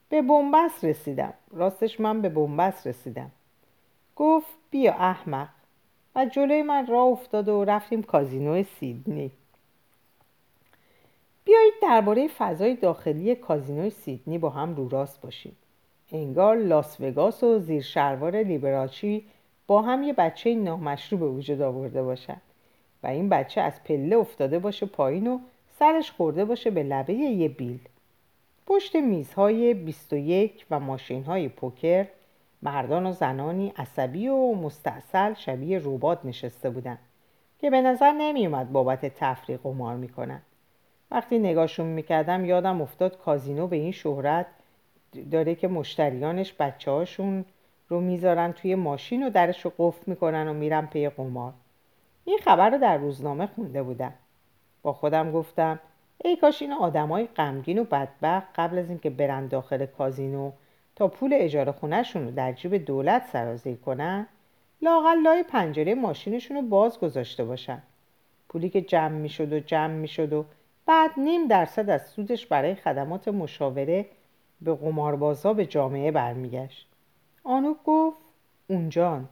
به بنبست رسیدم. راستش من به بنبست رسیدم. گفت بیا احمق. و جلوی من راه افتاد و رفتیم کازینو سیدنی. بیایید درباره فضای داخلی کازینوی سیدنی با هم رو راست باشیم. انگار لاس وگاس و زیر شلوار لیبراچی با هم یه بچه نامشروع به وجود آورده باشن. و این بچه از پله افتاده باشه پایین و سرش خورده باشه به لبه یه بیل. پشت میزهای 21 و ماشین های پوکر مردان و زنانی عصبی و مستاصل شبیه ربات نشسته بودند که به نظر نمی اومد بابت تفریق قمار می‌کنن. وقتی نگاهشون می‌کردم یادم افتاد کازینو به این شهرت داره که مشتریانش بچه هاشون رو می‌ذارن توی ماشین و درش رو قفل می‌کنن و میرن پی قمار. این خبر رو در روزنامه خونده بودم. با خودم گفتم ای کاش این آدمای غمگین و بدبخت قبل از اینکه برن داخل کازینو تا پول اجاره خونهشون رو در جیب دولت سرازیر کنن لاغل لای پنجره ماشینشون رو باز گذاشته باشن. پولی که جمع می‌شد و جمع می‌شد و بعد نیم درصد از سودش برای خدمات مشاوره به قماربازها به جامعه برمیگشت. آنو گفت اونجان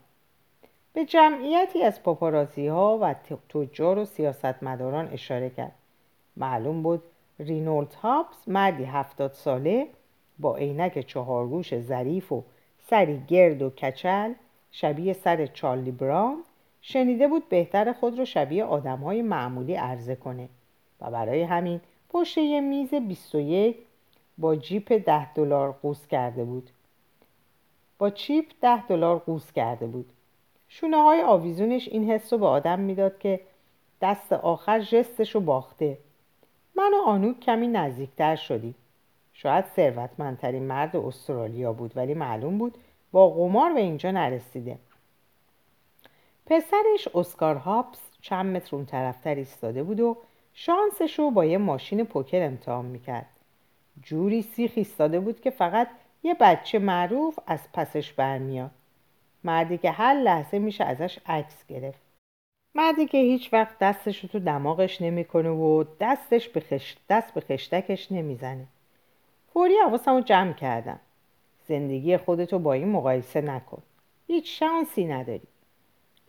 به جمعیتی از پاپارازی ها و تجار و سیاستمداران اشاره کرد. معلوم بود رینولد هابز مردی هفتاد ساله با عینک چهارگوش ظریف و سری گرد و کچل شبیه سر چارلی براون شنیده بود بهتر خود رو شبیه آدم های معمولی عرضه کنه و برای همین پشت یه میز 21 با جیپ ده دلار قوس کرده بود. با چیپ ده دلار قوس کرده بود. شونه های آویزونش این حس رو به آدم می‌داد که دست آخر جستش رو باخته. من و آنوک کمی نزدیکتر شدیم. شاید ثروتمندترین مرد استرالیا بود ولی معلوم بود با قمار به اینجا نرسیده. پسرش اسکار هاپس چند متر اون طرفتر ایستاده بود و شانسش رو با یه ماشین پوکر امتحان می‌کرد. جوری سیخ ایستاده بود که فقط یه بچه معروف از پسش برمیاد. مردی که هر لحظه میشه ازش عکس گرفت. مردی که هیچ وقت دستش رو تو دماغش نمی‌کنه و دستش به خشت دست به خشتکش نمی‌زنه. فوری حواسم رو جمع کردم. زندگی خودتو با این مقایسه نکن. هیچ شانسی نداری.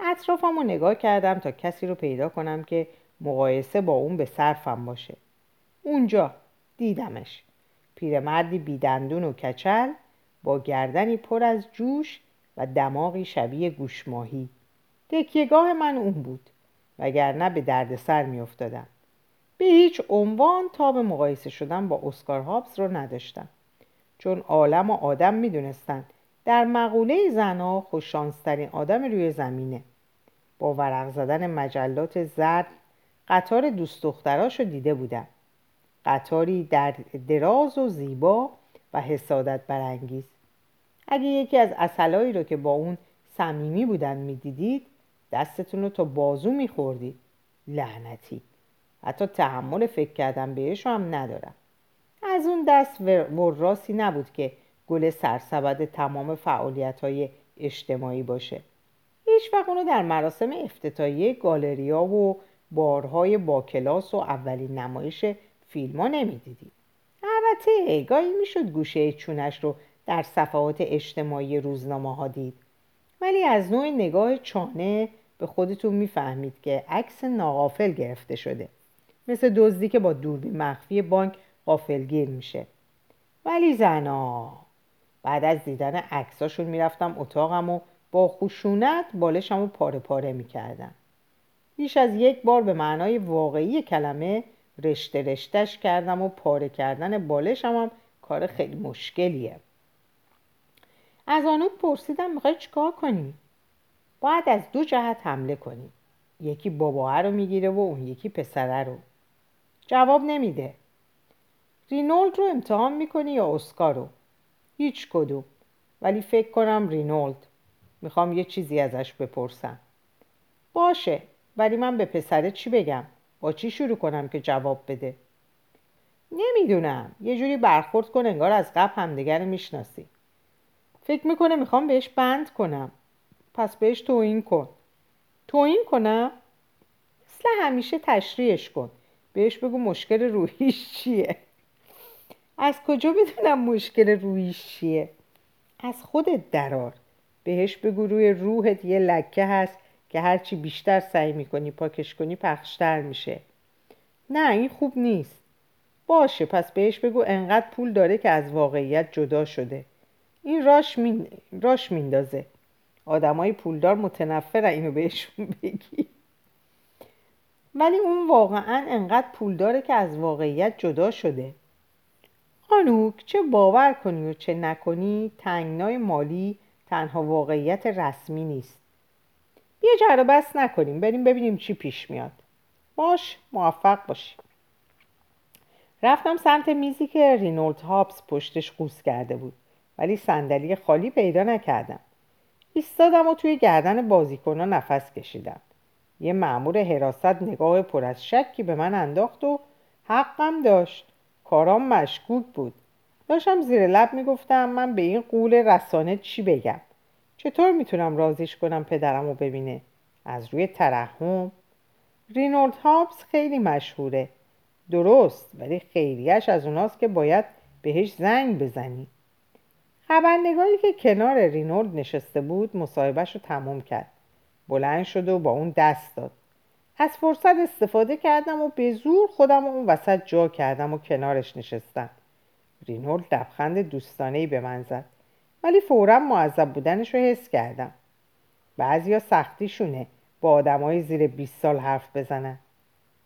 اطرافم رو نگاه کردم تا کسی رو پیدا کنم که مقایسه با اون به صرفم باشه. اونجا دیدمش. پیرمردی بیدندون و کچل با گردنی پر از جوش و دماغی شبیه گوشماهی. تکیهگاه من اون بود وگرنه به دردسر میافتادم. به هیچ عنوان به مقایسه شدن با اسکار هابز رو نداشتم چون عالم و آدم می‌دونستند در مقوله زنها خوششانسترین آدم روی زمینه. با ورق زدن مجلات زرد قطار دوست دختراش رو دیده بودم قطاری در دراز و زیبا و حسادت برانگیز. اگه یکی از اصلایی رو که با اون صمیمی بودن می‌دیدید دستتون رو تا بازو میخوردید. لعنتی. حتی تحمل فکر کردن بهش هم ندارم. از اون دست وراسی نبود که گل سرسبد تمام فعالیت های اجتماعی باشه. هیچ وقت اونو در مراسم افتتاحیه گالریا و بارهای با کلاس و اولین نمایش فیلم ها نمی‌دیدی. البته گاهی می‌شد گوشه چونش رو در صفحات اجتماعی روزنامه ها دید. ولی از نوع نگاه چانه به خودتون می‌فهمید که عکس ناغافل گرفته شده. مثل دزدی که با دوربین مخفی بانک غافلگیر میشه. ولی زنا بعد از دیدن عکساشون می‌رفتم اتاقم و با خشونت بالشم رو پاره پاره می‌کردم. بیش از یک بار به معنای واقعی کلمه رشته رشتش کردم و پاره کردن بالشم هم کار خیلی مشکلیه. از آنو پرسیدم می‌خوای چیکار کنی؟ باید از دو جهت حمله کنی. یکی باباه رو می‌گیره و اون یکی پسره رو. جواب نمیده. رینولد رو امتحان می‌کنی یا اسکار رو؟ هیچ کدوم. ولی فکر کنم رینولد. می‌خوام یه چیزی ازش بپرسم. باشه ولی من به پسره چی بگم؟ با چی شروع کنم که جواب بده؟ نمی‌دونم. یه جوری برخورد کن انگار از قبل همدیگر می‌شناسی. فکر می‌کنه می‌خوام بهش بند کنم. پس بهش توهین کن. توهین کنم؟ مثل همیشه تشریحش کن. بهش بگو مشکل روحیش چیه؟ از کجا بدونم مشکل روحیش چیه؟ از خودت درار بهش بگو روی روحت یه لکه هست که هرچی بیشتر سعی می‌کنی پاکش کنی پخشتر میشه. نه این خوب نیست. باشه پس بهش بگو انقدر پول داره که از واقعیت جدا شده. این راش, مین... راش میندازه. آدمای پولدار متنفر اینو بهشون بگی. ولی اون واقعا انقدر پول داره که از واقعیت جدا شده. آنوک چه باور کنی و چه نکنی تنگنای مالی تنها واقعیت رسمی نیست. یه جره بس نکنیم بریم ببینیم چی پیش میاد. باش موفق باشیم رفتم سمت میزی که رینولد هابس پشتش قوس کرده بود ولی صندلی خالی پیدا نکردم. ایستادم و توی گردن بازیکنها نفس کشیدم. یه مأمور حراست نگاه پر از شکی به من انداخت و حقم داشت. کارام مشکوک بود. داشتم زیر لب می‌گفتم من به این قول رسانه چی بگم؟ چطور می‌تونم رازیش کنم پدرم رو ببینه؟ از روی ترحم. رینولد هابس خیلی مشهوره. درست ولی خیریش از اوناست که باید بهش زنگ بزنی. خبرنگاری که کنار رینولد نشسته بود مصاحبهش رو تموم کرد. بلند شد و با اون دست داد. از فرصت استفاده کردم و به زور خودم اون وسط جا کردم و کنارش نشستم. رینولد لبخند دوستانه به من زد. ولی فورا معذب بودنش رو حس کردم. بعضیا سختیشونه با آدمای زیر 20 سال حرف بزنن.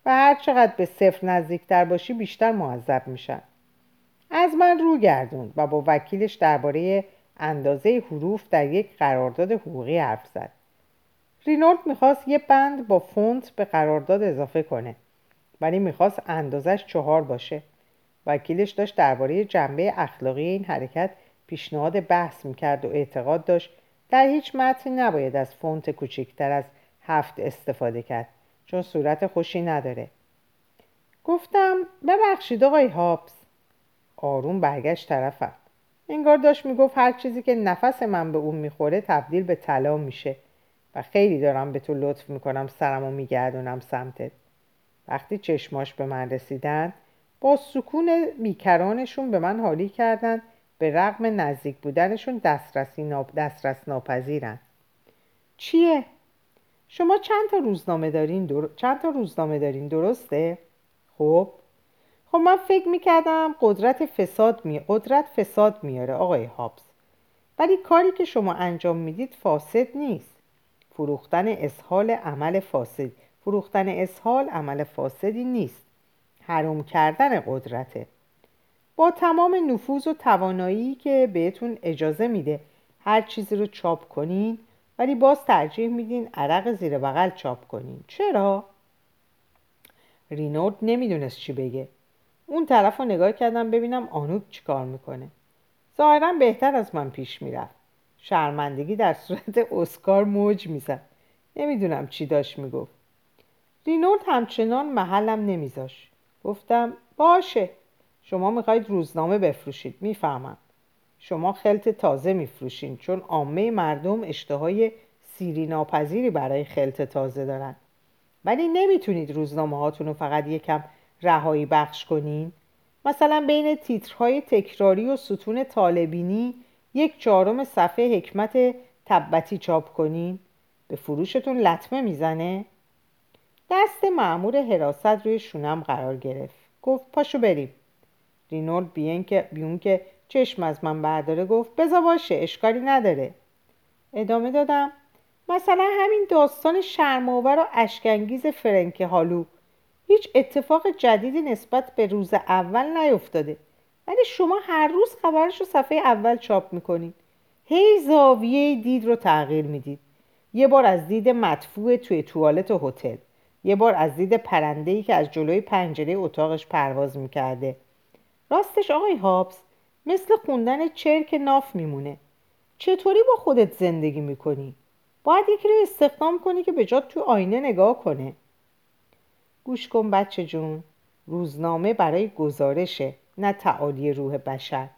و هر چقدر به صفر نزدیکتر باشی بیشتر معذب میشن. از من رو گردوند و با وکیلش درباره اندازه حروف در یک قرارداد حقوقی حرف زد. رینولد می‌خواست یه بند با فونت به قرارداد اضافه کنه ولی می‌خواست اندازش چهار باشه. وکیلش داشت درباره جنبه اخلاقی این حرکت پیشنهاد بحث می‌کرد و اعتقاد داشت. در هیچ متنی نباید از فونت کوچکتر از هفت استفاده کرد چون صورت خوشی نداره. گفتم ببخشید آقای هابس آروم برگشت طرفم. انگار داشت می‌گفت هر چیزی که نفس من به اون می‌خوره تبدیل به طلا میشه. و خیلی دارم به تو لطف می‌کنم سرمو میگردونم سمتت. وقتی چشماش به من رسیدن با سکون بیکرانشون به من حالی کردن به رغم نزدیک بودنشون دسترسی ناب... دسترس ناپذیرن. چیه؟ شما چند تا روزنامه دارین در... چند تا روزنامه دارین درسته؟ خب. خب من فکر می‌کردم قدرت فساد می... قدرت فساد میاره آقای هابس ولی کاری که شما انجام می‌دید فاسد نیست. فروختن اسهال عمل فاسد. فروختن اسهال عمل فاسدی نیست. حروم کردن قدرته. با تمام نفوذ و توانایی که بهتون اجازه میده هر چیزی رو چاپ کنین ولی باز ترجیح میدین عرق زیر بغل چاپ کنین. چرا؟ رینورد نمی‌دونست چی بگه. اون طرف رو نگاه کردم ببینم آنوک چی کار می‌کنه. ظاهرا بهتر از من پیش می‌رفت. شرمندگی در صورت اسکار موج می‌زد. نمی‌دونم چی داشت می‌گفت. رینولد همچنان محلم نمیذاش. گفتم باشه. شما می‌خواید روزنامه بفروشید می‌فهمم. شما خلط تازه میفروشین چون عامه مردم اشتهای سیری ناپذیری برای خلط تازه دارن. ولی نمی‌تونید روزنامه هاتون رو فقط یکم رهایی بخش کنین. مثلا بین تیترهای تکراری و ستون طالبینی یک چهارم صفحه حکمت تبتی چاپ کنین. به فروشتون لطمه می‌زنه. دست معمور حراست روی شونم قرار گرفت. گفت پاشو بریم. رینولد بیان که بیون که چشم از من برداره گفت بزا باشه اشکالی نداره. ادامه دادم. مثلا همین داستان شرماور و اشکنگیز فرنک هالو. هیچ اتفاق جدیدی نسبت به روز اول نیفتاده. ولی شما هر روز خبرش رو صفحه اول چاپ می‌کنید. هی زاویه دید رو تغییر می‌دید. یه بار از دید مدفوع توی توالت هتل. یه بار از دید پرنده‌ای که از جلوی پنجره اتاقش پرواز می‌کرده. راستش آقای هابس مثل خوندن چرک ناف میمونه. چطوری با خودت زندگی می‌کنی؟ باید یکی رو استخدام کنی که به تو آینه نگاه کنه. گوش کن بچه جون روزنامه برای گزارشه. نه تعالی روح بشر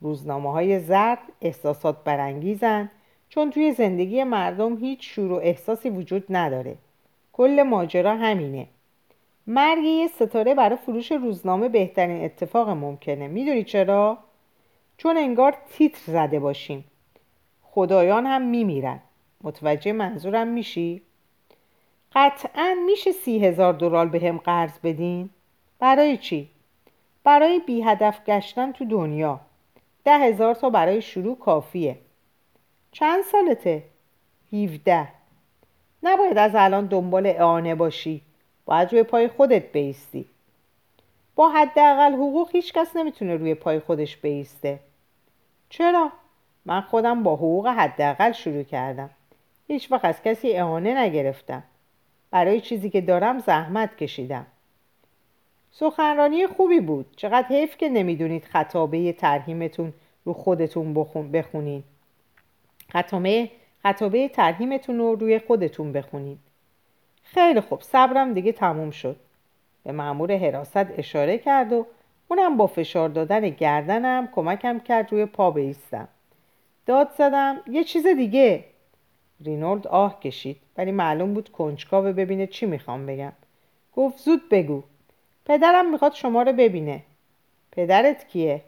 روزنامه های زرد احساسات برانگیزن چون توی زندگی مردم هیچ شور و احساسی وجود نداره کل ماجرا همینه مرگ یه ستاره برای فروش روزنامه بهترین اتفاق ممکنه می‌دونی چرا؟ چون انگار تیتر زده باشیم خدایان هم میمیرن متوجه منظورم میشی؟ قطعا میشه سی هزار دلار به هم قرض بدین؟ برای چی؟ برای بی هدف گشتن تو دنیا. ده هزار تا برای شروع کافیه. چند سالته؟ هیوده نباید از الان دنبال اعانه باشی. باید روی پای خودت بیستی. با حداقل حقوق هیچ کس نمی‌تونه روی پای خودش بیسته. چرا؟ من خودم با حقوق حداقل شروع کردم. هیچ وقت از کسی اعانه نگرفتم. برای چیزی که دارم زحمت کشیدم. سخنرانی خوبی بود. چقدر حیف که نمی‌دونید خطابه ترهیمتون رو خودتون بخونید خطابه خطابه ترهیمتون رو روی خودتون بخونید خیلی خوب. صبرم دیگه تموم شد. به مأمور حراست اشاره کرد و اونم با فشار دادن گردنم کمکم کرد روی پا بیستم. داد زدم. یه چیز دیگه. رینولد آه کشید. ولی معلوم بود کنجکاوه ببینه چی می‌خوام بگم. گفت زود بگو. پدرم می‌خواد شما رو ببینه. پدرت کیه؟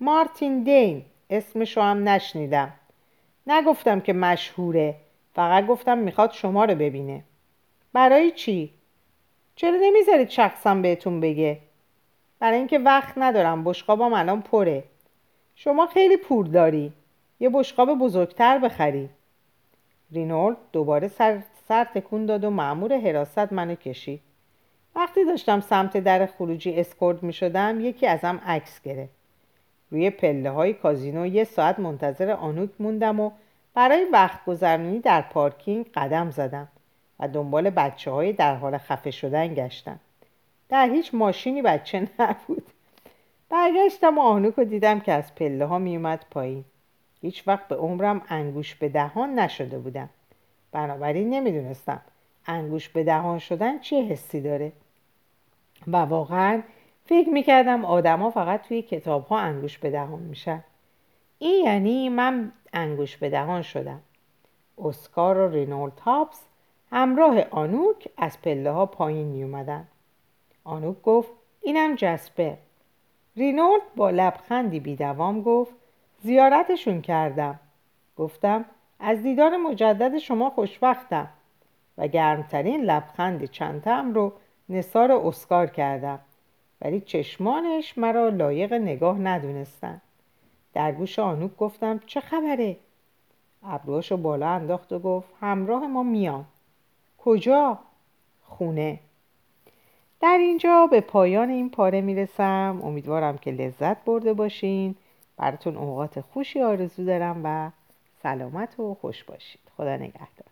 مارتین دین. اسمشو هم نشنیدم. نگفتم که مشهوره. فقط گفتم می‌خواد شما رو ببینه. برای چی؟ چرا نمی‌ذارید شخصم بهتون بگه؟ برای اینکه وقت ندارم. بشقابم الان پره. شما خیلی پور داری. یه بشقاب بزرگتر بخری. رینولد دوباره سر, سر تکون داد و معمور حراست منو کشید. وقتی داشتم سمت در خروجی اسکورد می شدم یکی ازم عکس گرفت. روی پله های کازینو یه ساعت منتظر آنوک موندم و برای وقت گذرانی در پارکینگ قدم زدم و دنبال بچه های در حال خفه شدن گشتم. در هیچ ماشینی بچه نبود. برگشتم و آنوک رو دیدم که از پله ها می اومد پایین. هیچ وقت به عمرم انگوش به دهان نشده بودم. بنابراین نمی‌دونستم انگوش به دهان شدن چه حسی داره؟ و واقعا فکر می‌کردم آدما فقط توی کتاب ها انگوش به دهان میشن. این یعنی من انگوش به دهان شدم. اسکار و رینولد هابس همراه آنوک از پله ها پایین می اومدن. آنوک گفت اینم جسپر. رینولد با لبخندی بیدوام گفت زیارتشون کردم. گفتم از دیدار مجدد شما خوشبختم. و گرمترین لبخند چندتم رو نصار اسکار کردم. ولی چشمانش مرا لایق نگاه ندونستن. در گوش آنوک گفتم چه خبره؟ ابروهاشو بالا انداخت و گفت همراه ما میان کجا؟ خونه. در اینجا به پایان این پاره می‌رسم. امیدوارم که لذت برده باشین. براتون اوقات خوشی آرزو دارم و سلامت و خوش باشید. خدا نگهدار.